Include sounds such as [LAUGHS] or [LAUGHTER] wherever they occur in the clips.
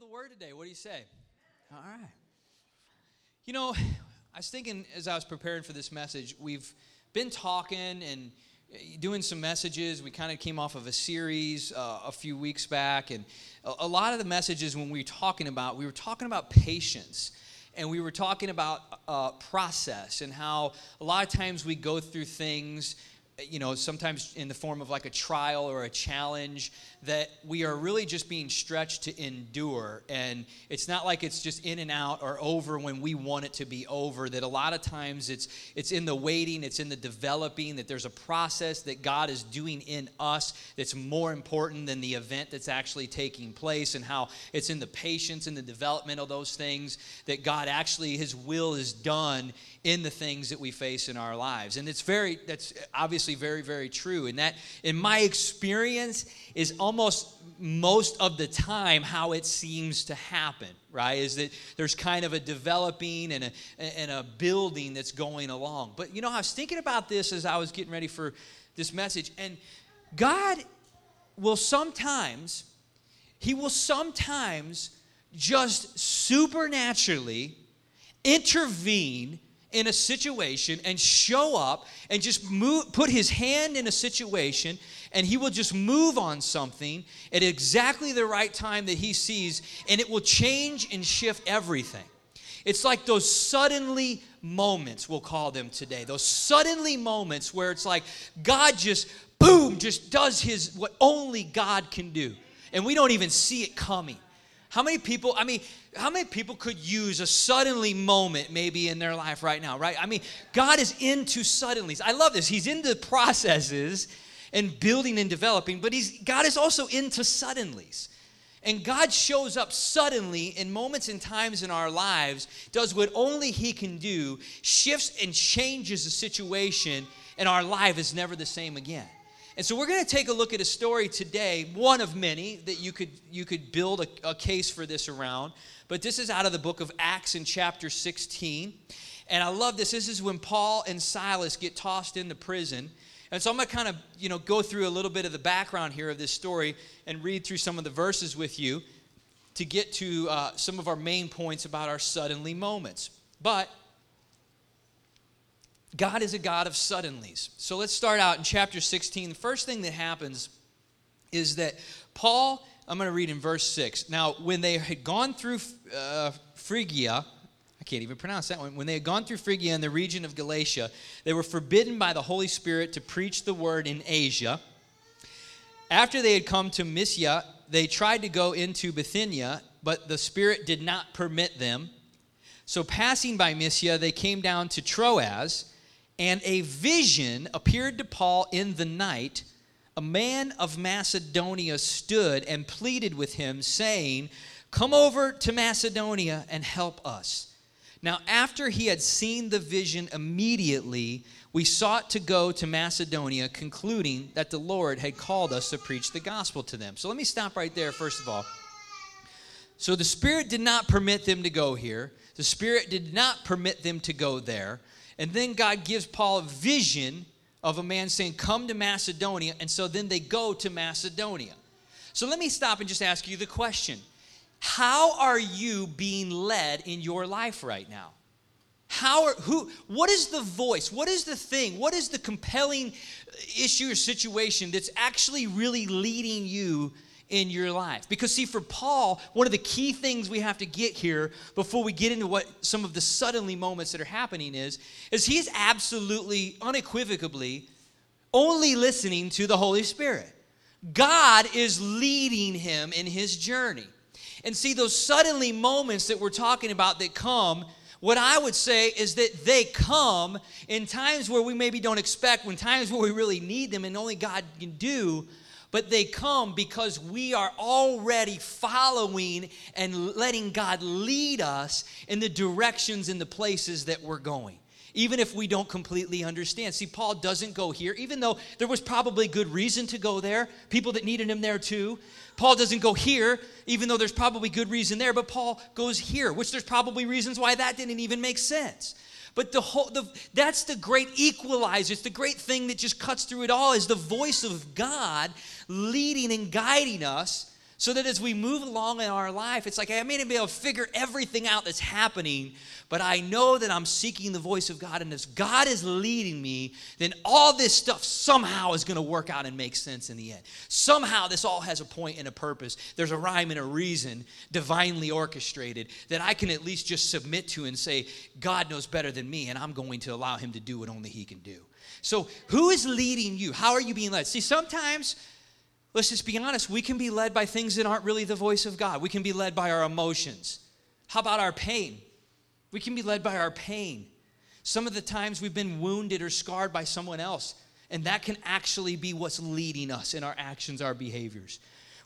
the word today. What do you say? All right. You know, [SIGHS] I was thinking as I was preparing for this message, we've been talking and doing some messages. We kind of came off of a series uh, a few weeks back, and a, a, lot of the messages when we were talking about, we were talking about patience. And we were talking about uh, process and how a lot of times we go through things you know, sometimes in the form of like a trial or a challenge, that we are really just being stretched to endure. And it's not like it's just in and out or over when we want it to be over. That a lot of times it's it's in the waiting, it's in the developing, that there's a process that God is doing in us that's more important than the event that's actually taking place, and how it's in the patience and the development of those things that God actually His will is done in the things that we face in our lives. And it's very, that's obviously very, very true. And that, in my experience, is almost most of the time how it seems to happen, right? Is that there's kind of a developing and a, and a building that's going along. But you know, I was thinking about this as I was getting ready for this message, and God will sometimes, He will sometimes just supernaturally intervene in a situation and show up and just move, put his hand in a situation and he will just move on something at exactly the right time that he sees and it will change and shift everything. It's like those suddenly moments, we'll call them today. Those suddenly moments where it's like God just, boom, just does his, what only God can do. And we don't even see it coming. How many people, I mean, how many people could use a suddenly moment maybe in their life right now, right? I mean, God is into suddenlies. I love this. He's into processes and building and developing, but he's God is also into suddenlies. And God shows up suddenly in moments and times in our lives, does what only He can do, shifts and changes the situation, and our life is never the same again. And so we're going to take a look at a story today, one of many that you could you could build a, a, case for this around. But this is out of the book of Acts in chapter 16. And I love this. This is when Paul and Silas get tossed into prison. And so I'm going to kind of, you know, go through a little bit of the background here of this story and read through some of the verses with you to get to uh, some of our main points about our suddenly moments. But God is a God of suddenlies. So let's start out in chapter 16. The first thing that happens is that Paul, I'm going to read in verse 6. Now, when they had gone through uh, Phrygia, I can't even pronounce that one. When they had gone through Phrygia and the region of Galatia, they were forbidden by the Holy Spirit to preach the word in Asia. After they had come to Mysia, they tried to go into Bithynia, but the Spirit did not permit them. So, passing by Mysia, they came down to Troas and a vision appeared to Paul in the night. A man of Macedonia stood and pleaded with him, saying, Come over to Macedonia and help us. Now, after he had seen the vision immediately, we sought to go to Macedonia, concluding that the Lord had called us to preach the gospel to them. So let me stop right there, first of all. So the Spirit did not permit them to go here, the Spirit did not permit them to go there. And then God gives Paul a vision of a man saying, Come to Macedonia. And so then they go to Macedonia. So let me stop and just ask you the question How are you being led in your life right now? How are, who, what is the voice? What is the thing? What is the compelling issue or situation that's actually really leading you in your life. Because, see, for Paul, one of the key things we have to get here before we get into what some of the suddenly moments that are happening is, is he's absolutely, unequivocally only listening to the Holy Spirit. God is leading him in his journey. And see, those suddenly moments that we're talking about that come, what I would say is that they come in times where we maybe don't expect, when times where we really need them and only God can do but they come because we are already following and letting God lead us in the directions and the places that we're going. Even if we don't completely understand. See, Paul doesn't go here, even though there was probably good reason to go there, people that needed him there too. Paul doesn't go here, even though there's probably good reason there, but Paul goes here, which there's probably reasons why that didn't even make sense. But the whole the, that's the great equalizer. It's the great thing that just cuts through it all is the voice of God leading and guiding us So that as we move along in our life, it's like I may not be able to figure everything out that's happening, but I know that I'm seeking the voice of God. And as God is leading me, then all this stuff somehow is going to work out and make sense in the end. Somehow this all has a point and a purpose. There's a rhyme and a reason, divinely orchestrated, that I can at least just submit to and say, God knows better than me, and I'm going to allow Him to do what only He can do. So, who is leading you? How are you being led? See, sometimes let's just be honest, we can be led by things that aren't really the voice of God. We can be led by our emotions. How about our pain? We can be led by our pain. Some of the times we've been wounded or scarred by someone else, and that can actually be what's leading us in our actions, our behaviors.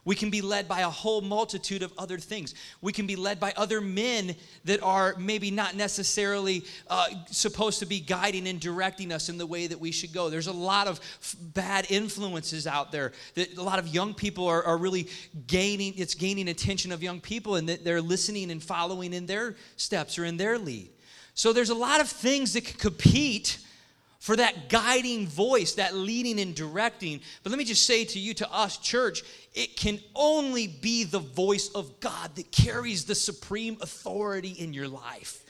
We can be led by a whole multitude of other things. We can be led by other men that are maybe not necessarily uh, supposed to be guiding and directing us in the way that we should go. There's a lot of f- bad influences out there that a lot of young people are, are really gaining, it's gaining attention of young people and that they're listening and following in their steps or in their lead. So there's a lot of things that can compete for that guiding voice, that leading and directing. But let me just say to you, to us, church, it can only be the voice of God that carries the supreme authority in your life.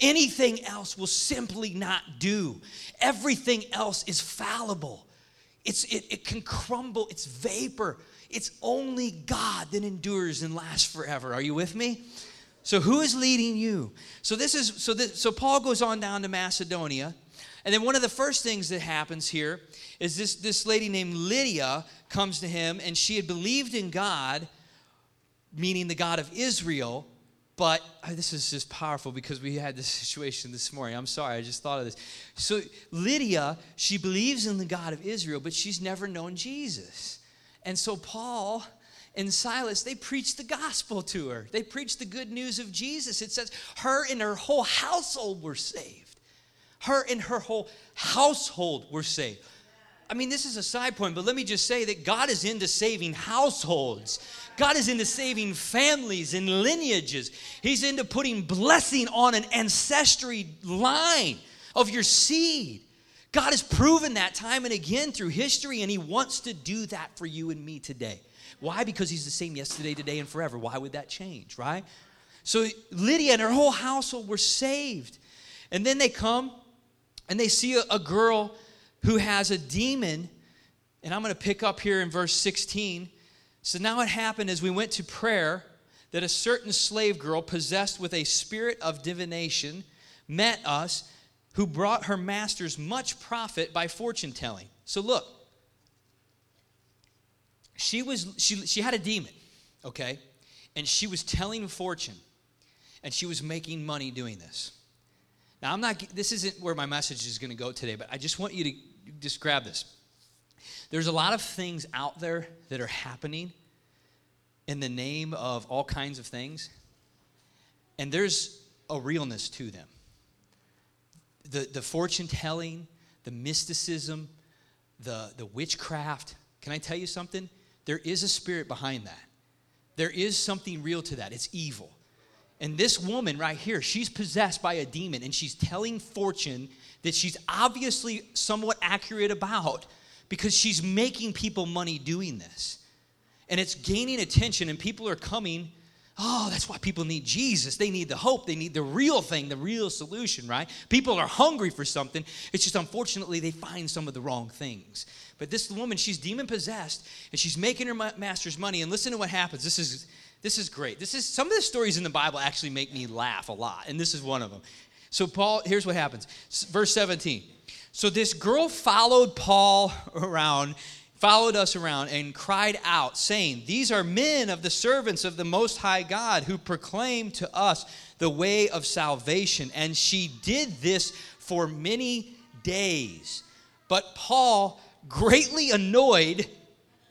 Anything else will simply not do. Everything else is fallible. It's, it, it can crumble, it's vapor. It's only God that endures and lasts forever. Are you with me? So who is leading you? So this is so this, so Paul goes on down to Macedonia and then one of the first things that happens here is this, this lady named Lydia comes to him, and she had believed in God, meaning the God of Israel. But oh, this is just powerful because we had this [LAUGHS] situation this morning. I'm sorry, I just thought of this. So, Lydia, she believes in the God of Israel, but she's never known Jesus. And so, Paul and Silas, they preached the gospel to her. They preached the good news of Jesus. It says her and her whole household were saved. Her and her whole household were saved. I mean, this is a side point, but let me just say that God is into saving households. God is into saving families and lineages. He's into putting blessing on an ancestry line of your seed. God has proven that time and again through history, and He wants to do that for you and me today. Why? Because He's the same yesterday, today, and forever. Why would that change, right? So Lydia and her whole household were saved. And then they come and they see a, a girl who has a demon. And I'm going to pick up here in verse 16. So now it happened as we went to prayer that a certain slave girl possessed with a spirit of divination met us who brought her masters much profit by fortune telling. So look, she was she she had a demon, okay? And she was telling fortune and she was making money doing this. Now, I'm not, this isn't where my message is going to go today, but I just want you to just grab this. There's a lot of things out there that are happening in the name of all kinds of things, and there's a realness to them. The, the fortune telling, the mysticism, the, the witchcraft. Can I tell you something? There is a spirit behind that. There is something real to that. It's evil. And this woman right here, she's possessed by a demon and she's telling fortune that she's obviously somewhat accurate about because she's making people money doing this. And it's gaining attention, and people are coming. Oh, that's why people need Jesus. They need the hope. They need the real thing, the real solution, right? People are hungry for something. It's just unfortunately they find some of the wrong things. But this woman, she's demon possessed, and she's making her master's money. And listen to what happens. This is this is great. This is some of the stories in the Bible actually make me laugh a lot, and this is one of them. So Paul, here's what happens. Verse 17. So this girl followed Paul [LAUGHS] around, followed us around and cried out saying, "These are men of the servants of the most high God who proclaim to us the way of salvation." And she did this for many days. But Paul, greatly annoyed,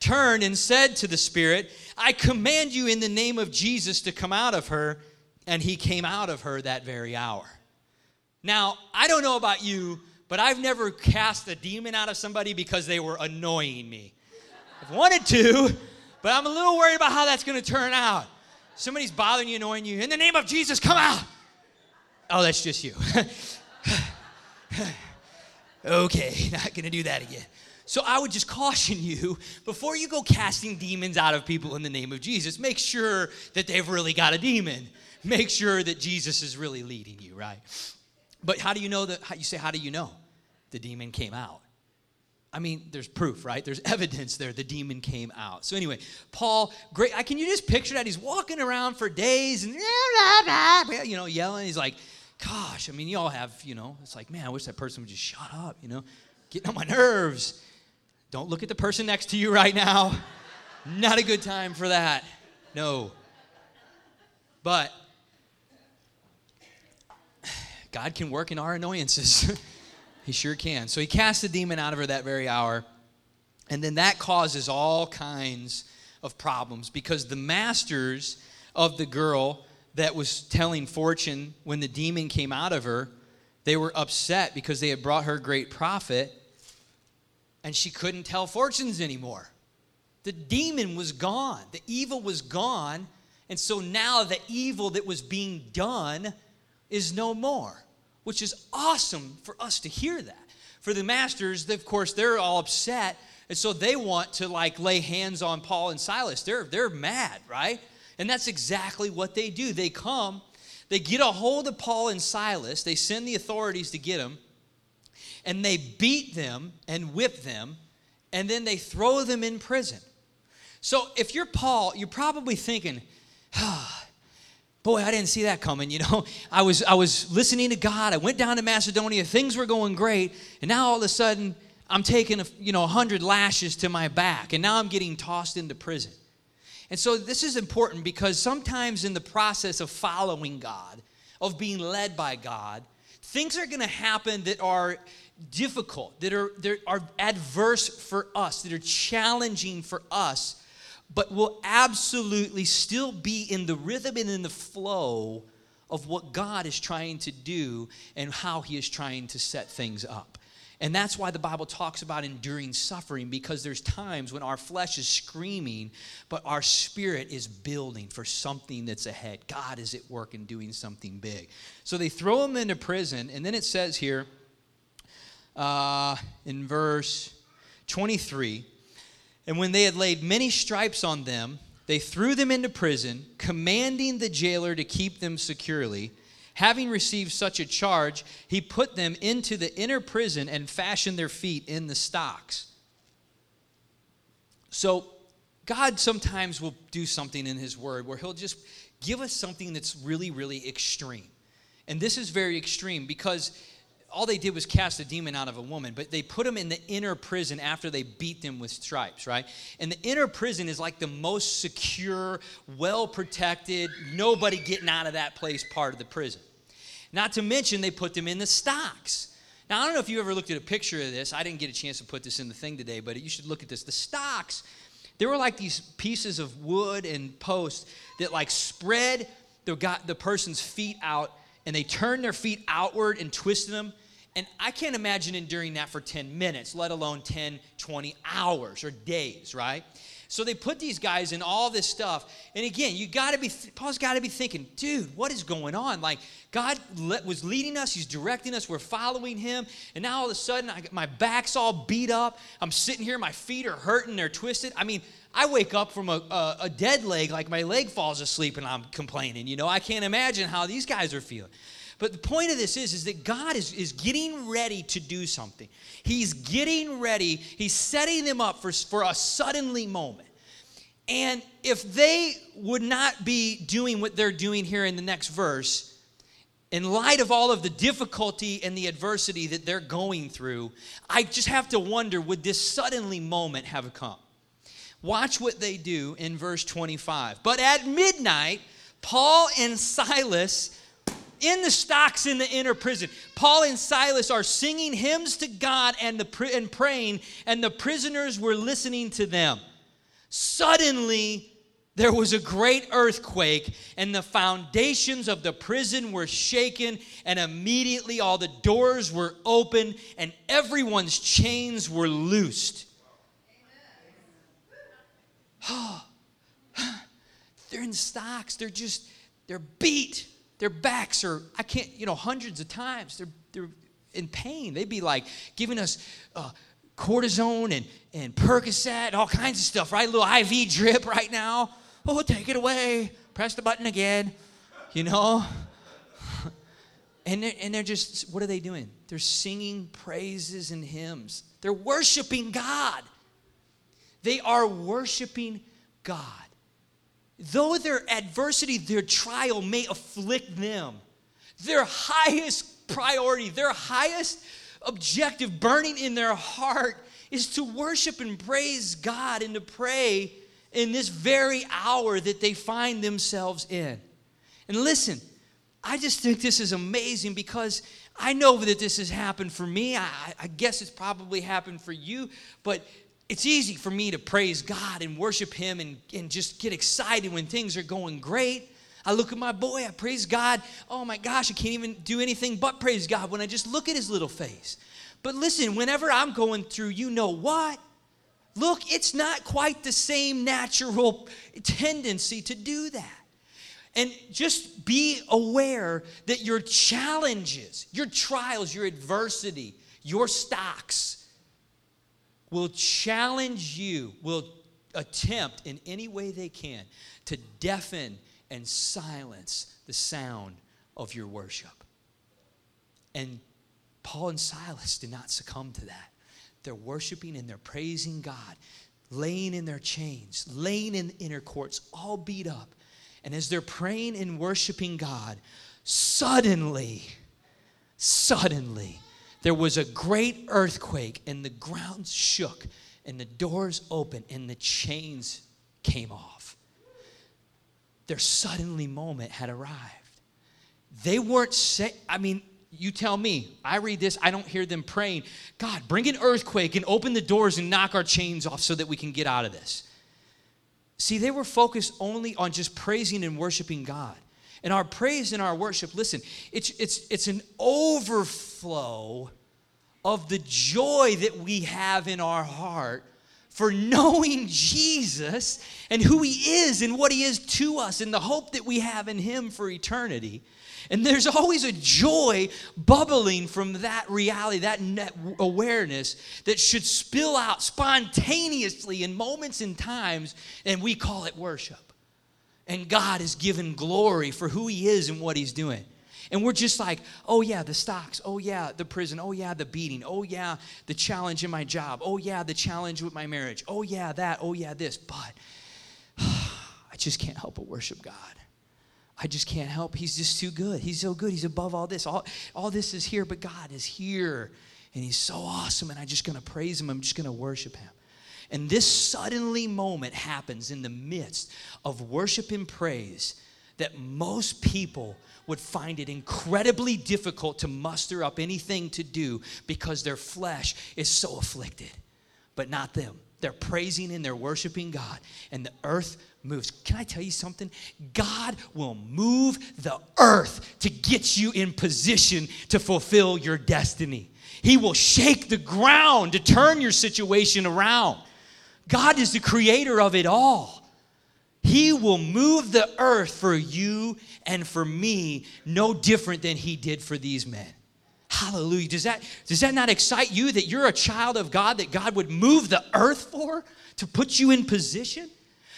turned and said to the spirit, I command you in the name of Jesus to come out of her. And he came out of her that very hour. Now, I don't know about you, but I've never cast a demon out of somebody because they were annoying me. I've wanted to, but I'm a little worried about how that's going to turn out. Somebody's bothering you, annoying you. In the name of Jesus, come out. Oh, that's just you. [LAUGHS] okay, [LAUGHS] not going to do that again. So I would just [LAUGHS] caution you before you go casting demons out of people in the name of Jesus, make sure that they've really got a demon. Make sure that Jesus is really leading you, right? But how do you know that? You say, how do you know the demon came out? I mean, there's proof, right? There's [LAUGHS] evidence there. The demon came out. So anyway, Paul, great. Can you just picture that? He's walking around for days and [LAUGHS] you know, yelling. He's like, "Gosh, I mean, you all have, you know, it's like, man, I wish that person would just shut up, you know, getting on my nerves." Don't look at the person next to you right now. Not a good time for that. No. But God can work in our annoyances. [LAUGHS] He sure can. So he cast the demon out of her that very hour. And then that causes all kinds of problems because the masters of the girl that was telling fortune when the demon came out of her, they were upset because they had brought her great profit and she couldn't tell fortunes anymore. The demon was gone, the evil was gone. And so now the evil that was being done is no more which is awesome for us to hear that. For the masters, of course, they're all upset, and so they want to like lay hands on Paul and Silas. They're they're mad, right? And that's exactly what they do. They come, they get a hold of Paul and Silas, they send the authorities to get them, and they beat them and whip them, and then they throw them in prison. So if you're Paul, you're probably thinking, ah, boy i didn't see that coming you know? [LAUGHS] I was i was listening to god. I went down to macedonia. Things were going great. And now all of a sudden i'm taking a, you know a 100 lashes to my back and now i'm getting tossed into prison. And so this is important because sometimes in the process of following god of being led by god things are going to happen that are difficult that are, that are adverse for us that are challenging for us but will absolutely still be in the rhythm and in the flow of what God is trying to do and how He is trying to set things up. And that's why the Bible talks about enduring suffering because there's times when our flesh is screaming, but our spirit is building for something that's ahead. God is at work and doing something big. So they throw him into prison, and then it says here uh, in verse 23 and when they had laid many stripes on them, they threw them into prison, commanding the jailer to keep them securely. Having received such a charge, he put them into the inner prison and fashioned their feet in the stocks. So, God sometimes will do something in His Word where He'll just give us something that's really, really extreme. And this is very extreme because all they did was cast a demon out of a woman, but they put them in the inner prison after they beat them with stripes, right? And the inner prison is like the most secure, well protected, nobody getting out of that place part of the prison. Not to mention, they put them in the stocks. Now, I don't know if you ever looked at a picture of this. I didn't get a chance to put this in the thing today, but you should look at this. The stocks, they were like these pieces of wood and posts that like spread the, got the person's feet out and they turned their feet outward and twisted them and I can't imagine enduring that for 10 minutes, let alone 10, 20 hours or days, right? So they put these guys in all this stuff. And again, you got to be, Paul's got to be thinking, dude, what is going on? Like, God was leading us, He's directing us, we're following Him. And now all of a sudden, I, my back's all beat up. I'm sitting here, my feet are hurting, they're twisted. I mean, I wake up from a, a, a dead leg, like my leg falls asleep and I'm complaining. You know, I can't imagine how these guys are feeling. But the point of this is, is that God is, is getting ready to do something. He's getting ready, He's setting them up for, for a suddenly moment. And if they would not be doing what they're doing here in the next verse, in light of all of the difficulty and the adversity that they're going through, I just have to wonder would this suddenly moment have come? Watch what they do in verse 25. But at midnight, Paul and Silas in the stocks in the inner prison. Paul and Silas are singing hymns to God and, the, and praying, and the prisoners were listening to them. Suddenly, there was a great earthquake, and the foundations of the prison were shaken, and immediately all the doors were open, and everyone's chains were loosed. [GASPS] they're in stocks. They're just, they're beat. Their backs are, I can't, you know, hundreds of times. They're, they're in pain. They'd be like giving us uh, cortisone and, and Percocet, all kinds of stuff, right? A little IV drip right now. Oh, take it away. Press the button again. You know? [LAUGHS] And they're, and they're just, what are they doing? They're singing praises and hymns. They're worshiping God. They are worshiping God. Though their adversity, their trial may afflict them, their highest priority, their highest objective burning in their heart is to worship and praise God and to pray in this very hour that they find themselves in. And listen, I just think this is amazing because I know that this has happened for me. I, I, guess it's probably happened for you, but it's easy for me to praise God and worship Him and, and just get excited when things are going great. I look at my boy, I praise God. Oh my gosh, I can't even do anything but praise God when I just look at his little face. But listen, whenever I'm going through, you know what? Look, it's not quite the same natural tendency to do that. And just be aware that your challenges, your trials, your adversity, your stocks will challenge you, will attempt in any way they can to deafen and silence the sound of your worship. And Paul and Silas did not succumb to that. They're worshiping and they're praising God, laying in their chains, laying in the inner courts, all beat up. And as they're praying and worshiping God, suddenly, suddenly, there was a great earthquake and the ground shook and the doors opened and the chains came off. Their suddenly moment had arrived. They weren't say, I mean, you tell me. I read this, I don't hear them praying, God, bring an earthquake and open the doors and knock our chains off so that we can get out of this. See, they were focused only on just praising and worshiping God. And our praise and our worship, listen, it's, it's, it's an overflow of the joy that we have in our heart for knowing Jesus and who He is and what He is to us and the hope that we have in Him for eternity. And there's always a joy bubbling from that reality, that net awareness that should spill out spontaneously in moments and times, and we call it worship. And God is given glory for who He is and what He's doing. And we're just like, oh yeah, the stocks. Oh yeah, the prison. Oh yeah, the beating. Oh yeah, the challenge in my job. Oh yeah, the challenge with my marriage. Oh yeah, that. Oh yeah, this. But [SIGHS] I just can't help but worship God. I just can't help. He's just too good. He's so good. He's above all this. All, all this is here, but God is here. And He's so awesome. And I'm just going to praise Him. I'm just going to worship Him. And this suddenly moment happens in the midst of worship and praise that most people would find it incredibly difficult to muster up anything to do because their flesh is so afflicted. But not them. They're praising and they're worshiping God. And the earth moves. Can I tell you something? God will move the earth to get you in position to fulfill your destiny. He will shake the ground to turn your situation around. God is the creator of it all. He will move the earth for you and for me no different than he did for these men. Hallelujah. Does that, does that not excite you that you're a child of God, that God would move the earth for to put you in position?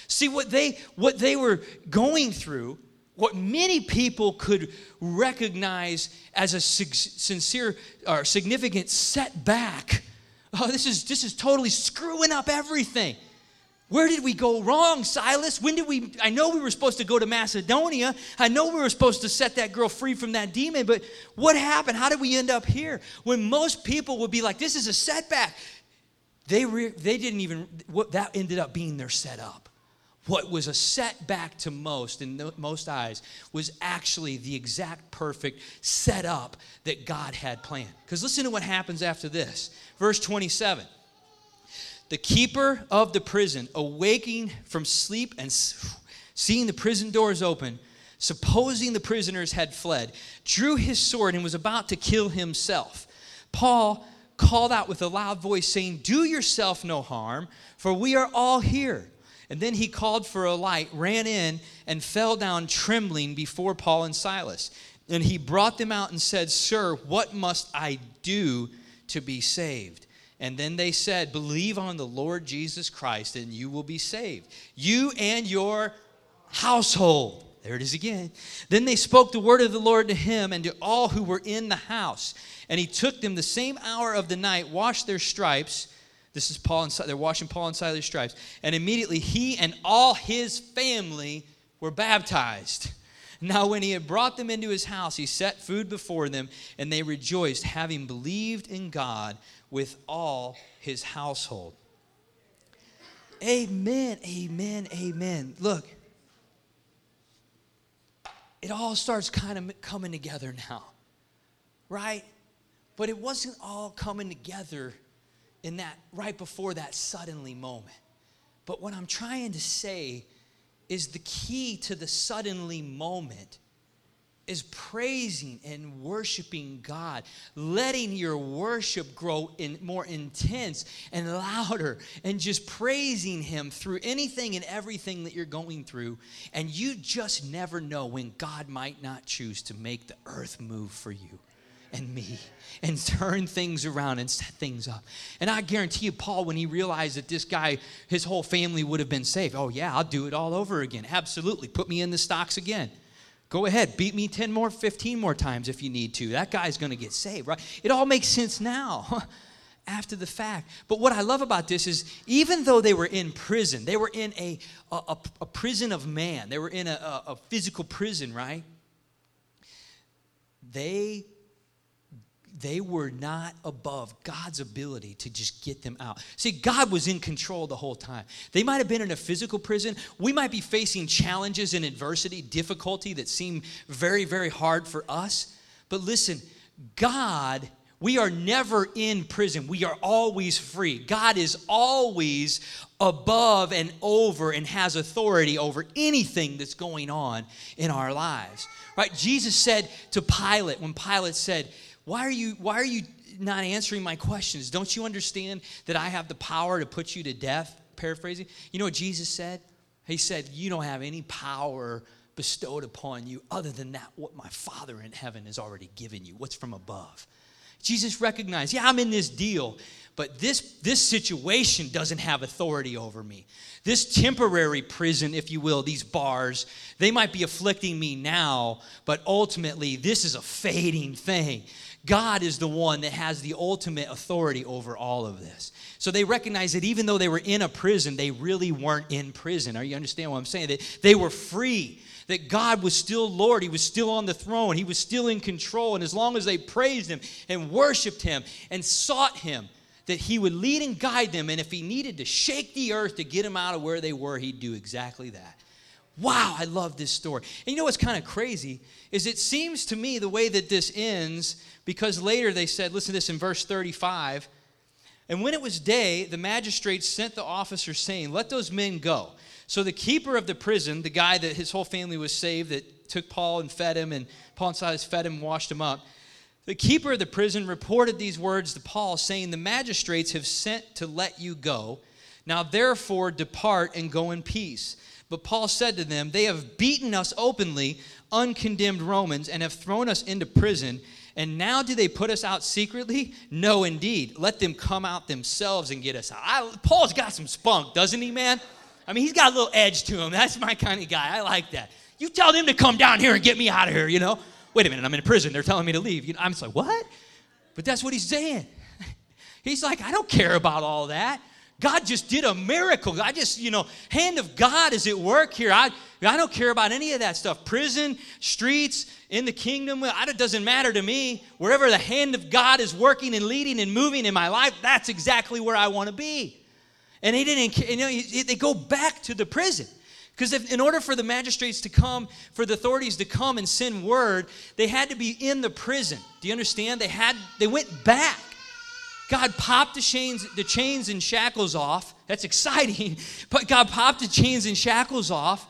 See, what they, what they were going through, what many people could recognize as a sincere or significant setback. Oh, this is, this is totally screwing up everything. Where did we go wrong, Silas? When did we? I know we were supposed to go to Macedonia. I know we were supposed to set that girl free from that demon, but what happened? How did we end up here? When most people would be like, this is a setback. They, re, they didn't even, what, that ended up being their setup. What was a setback to most, in most eyes, was actually the exact perfect setup that God had planned. Because listen to what happens after this. Verse 27. The keeper of the prison, awaking from sleep and seeing the prison doors open, supposing the prisoners had fled, drew his sword and was about to kill himself. Paul called out with a loud voice, saying, Do yourself no harm, for we are all here. And then he called for a light, ran in, and fell down trembling before Paul and Silas. And he brought them out and said, Sir, what must I do to be saved? And then they said, Believe on the Lord Jesus Christ, and you will be saved. You and your household. There it is again. Then they spoke the word of the Lord to him and to all who were in the house. And he took them the same hour of the night, washed their stripes. This is Paul and they're washing Paul and Silas' stripes. And immediately he and all his family were baptized. Now, when he had brought them into his house, he set food before them, and they rejoiced, having believed in God with all his household. Amen, amen, amen. Look, it all starts kind of coming together now, right? But it wasn't all coming together in that right before that suddenly moment. But what I'm trying to say is the key to the suddenly moment is praising and worshiping God, letting your worship grow in more intense and louder, and just praising Him through anything and everything that you're going through. And you just never know when God might not choose to make the earth move for you and me and [LAUGHS] turn things around and set things up. And I guarantee you, Paul, when he realized that this guy, his whole family would have been saved, oh, yeah, I'll do it all over again. Absolutely. Put me in the stocks again. Go ahead, beat me 10 more, 15 more times if you need to. That guy's going to get saved, right? It all makes sense now. [LAUGHS] after the fact. But what I love about this is even though they were in prison, they were in a, a, a prison of man, they were in a, a, physical prison, right? They they were not above God's ability to just get them out. See, God was in control the whole time. They might have been in a physical prison. We might be facing challenges and adversity, difficulty that seem very, very hard for us. But listen, God, we are never in prison. We are always free. God is always above and over and has authority over anything that's going on in our lives. Right? Jesus said to Pilate, when Pilate said, why are you, why are you not answering my questions? Don't you understand that I have the power to put you to death? Paraphrasing. You know what Jesus said? He said, You don't have any power bestowed upon you other than that what my Father in heaven has already given you, what's from above. Jesus recognized, yeah, I'm in this deal, but this, this situation doesn't have authority over me. This temporary prison, if you will, these bars, they might be afflicting me now, but ultimately, this is a fading thing. God is the one that has the ultimate authority over all of this. So they recognize that even though they were in a prison, they really weren't in prison. Are you understand what I'm saying? That they were free. That God was still Lord. He was still on the throne. He was still in control. And as long as they praised Him and worshiped Him and sought Him, that He would lead and guide them. And if He needed to shake the earth to get them out of where they were, He'd do exactly that. Wow, I love this story. And you know what's kind of crazy is it seems to me the way that this ends because later they said, listen to this in verse 35. And when it was day, the magistrates sent the officers saying, Let those men go. So the keeper of the prison, the guy that his whole family was saved, that took Paul and fed him, and Paul and Silas fed him and washed him up, the keeper of the prison reported these words to Paul, saying, The magistrates have sent to let you go. Now therefore depart and go in peace. But Paul said to them, They have beaten us openly, uncondemned Romans, and have thrown us into prison and now do they put us out secretly? No, indeed. Let them come out themselves and get us out. I, Paul's got some spunk, doesn't he, man? I mean, he's got a little edge to him. That's my kind of guy. I like that. You tell them to come down here and get me out of here, you know? Wait a minute, I'm in prison. They're telling me to leave. You know, I'm just like, what? But that's what he's saying. [LAUGHS] He's like, I don't care about all that. God just did a miracle. I just, you know, hand of God is at work here. I, I don't care about any of that stuff. Prison, streets, in the kingdom, it doesn't matter to me. Wherever the hand of God is working and leading and moving in my life, that's exactly where I want to be. And he didn't, you know, they go back to the prison. Because in order for the magistrates to come, for the authorities to come and send word, they had to be in the prison. Do you understand? They had, they went back. God popped the chains, the chains and shackles off. That's exciting. [LAUGHS] But God popped the chains and shackles off,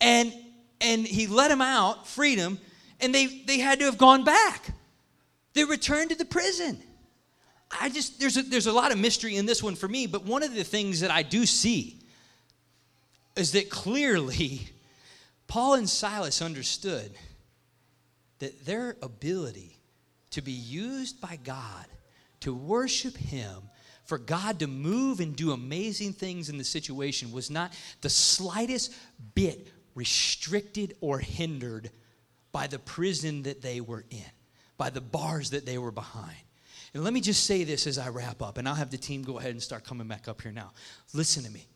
and and He let them out, freedom, and they they had to have gone back. They returned to the prison. I just there's a, there's a lot of mystery in this one for me, but one of the things that I do see is that clearly [LAUGHS] Paul and Silas understood that their ability to be used by God to worship Him for God to move and do amazing things in the situation was not the slightest bit restricted or hindered by the prison that they were in, by the bars that they were behind. And let me just say this as I wrap up, and I'll have the team go ahead and start coming back up here now. Listen to me.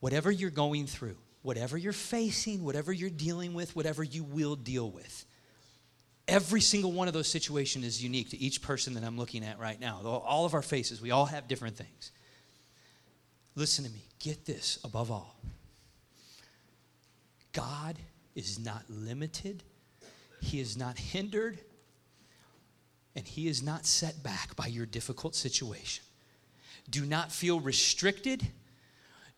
Whatever you're going through, whatever you're facing, whatever you're dealing with, whatever you will deal with, every single one of those situations is unique to each person that I'm looking at right now. All of our faces, we all have different things. Listen to me. Get this above all God is not limited, He is not hindered, and He is not set back by your difficult situation. Do not feel restricted.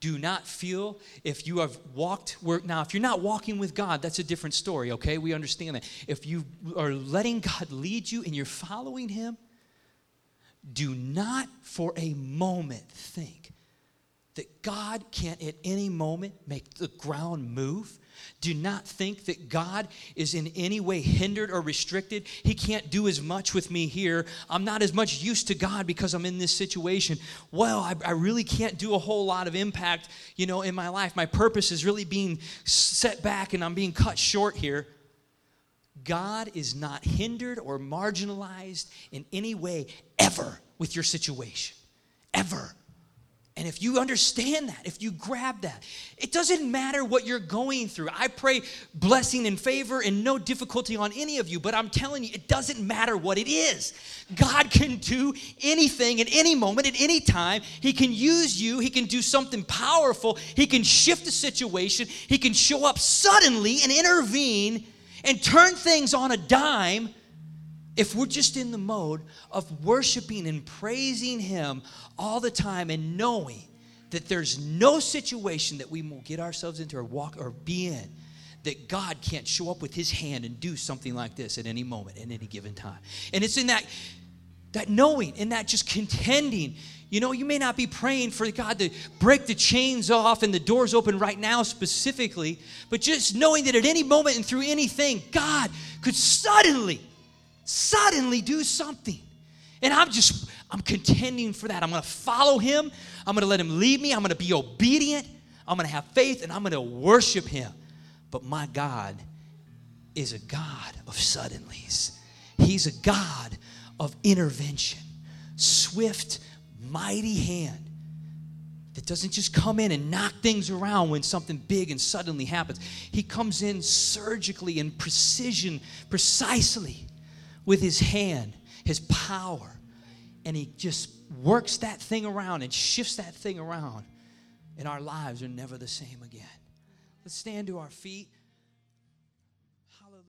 Do not feel if you have walked where now if you're not walking with God, that's a different story, okay? We understand that. If you are letting God lead you and you're following him, do not for a moment think that God can't at any moment make the ground move do not think that God is in any way hindered or restricted. He can't do as much with me here. I'm not as much used to God because I'm in this situation. Well, I, I really can't do a whole lot of impact, you know, in my life. My purpose is really being set back and I'm being cut short here. God is not hindered or marginalized in any way ever with your situation. Ever. And if you understand that, if you grab that, it doesn't matter what you're going through. I pray blessing and favor and no difficulty on any of you, but I'm telling you, it doesn't matter what it is. God can do anything at any moment, at any time. He can use you, He can do something powerful, He can shift a situation, He can show up suddenly and intervene and turn things on a dime if we're just in the mode of worshiping and praising Him all the time and knowing that there's no situation that we will get ourselves into or walk or be in that God can't show up with His hand and do something like this at any moment, at any given time. And it's in that that knowing, and that just contending. You know, you may not be praying for God to break the chains off and the doors open right now specifically, but just knowing that at any moment and through anything, God could suddenly suddenly do something. And I'm just, I'm contending for that. I'm to follow him. I'm to let him lead me. I'm to be obedient. I'm to have faith and I'm to worship him. But my God is a God of suddenlies. He's a God of intervention, swift, mighty hand that doesn't just come in and knock things around when something big and suddenly happens. He comes in surgically and precision, precisely with his hand, his power, and he just works that thing around and shifts that thing around, and our lives are never the same again. Let's stand to our feet.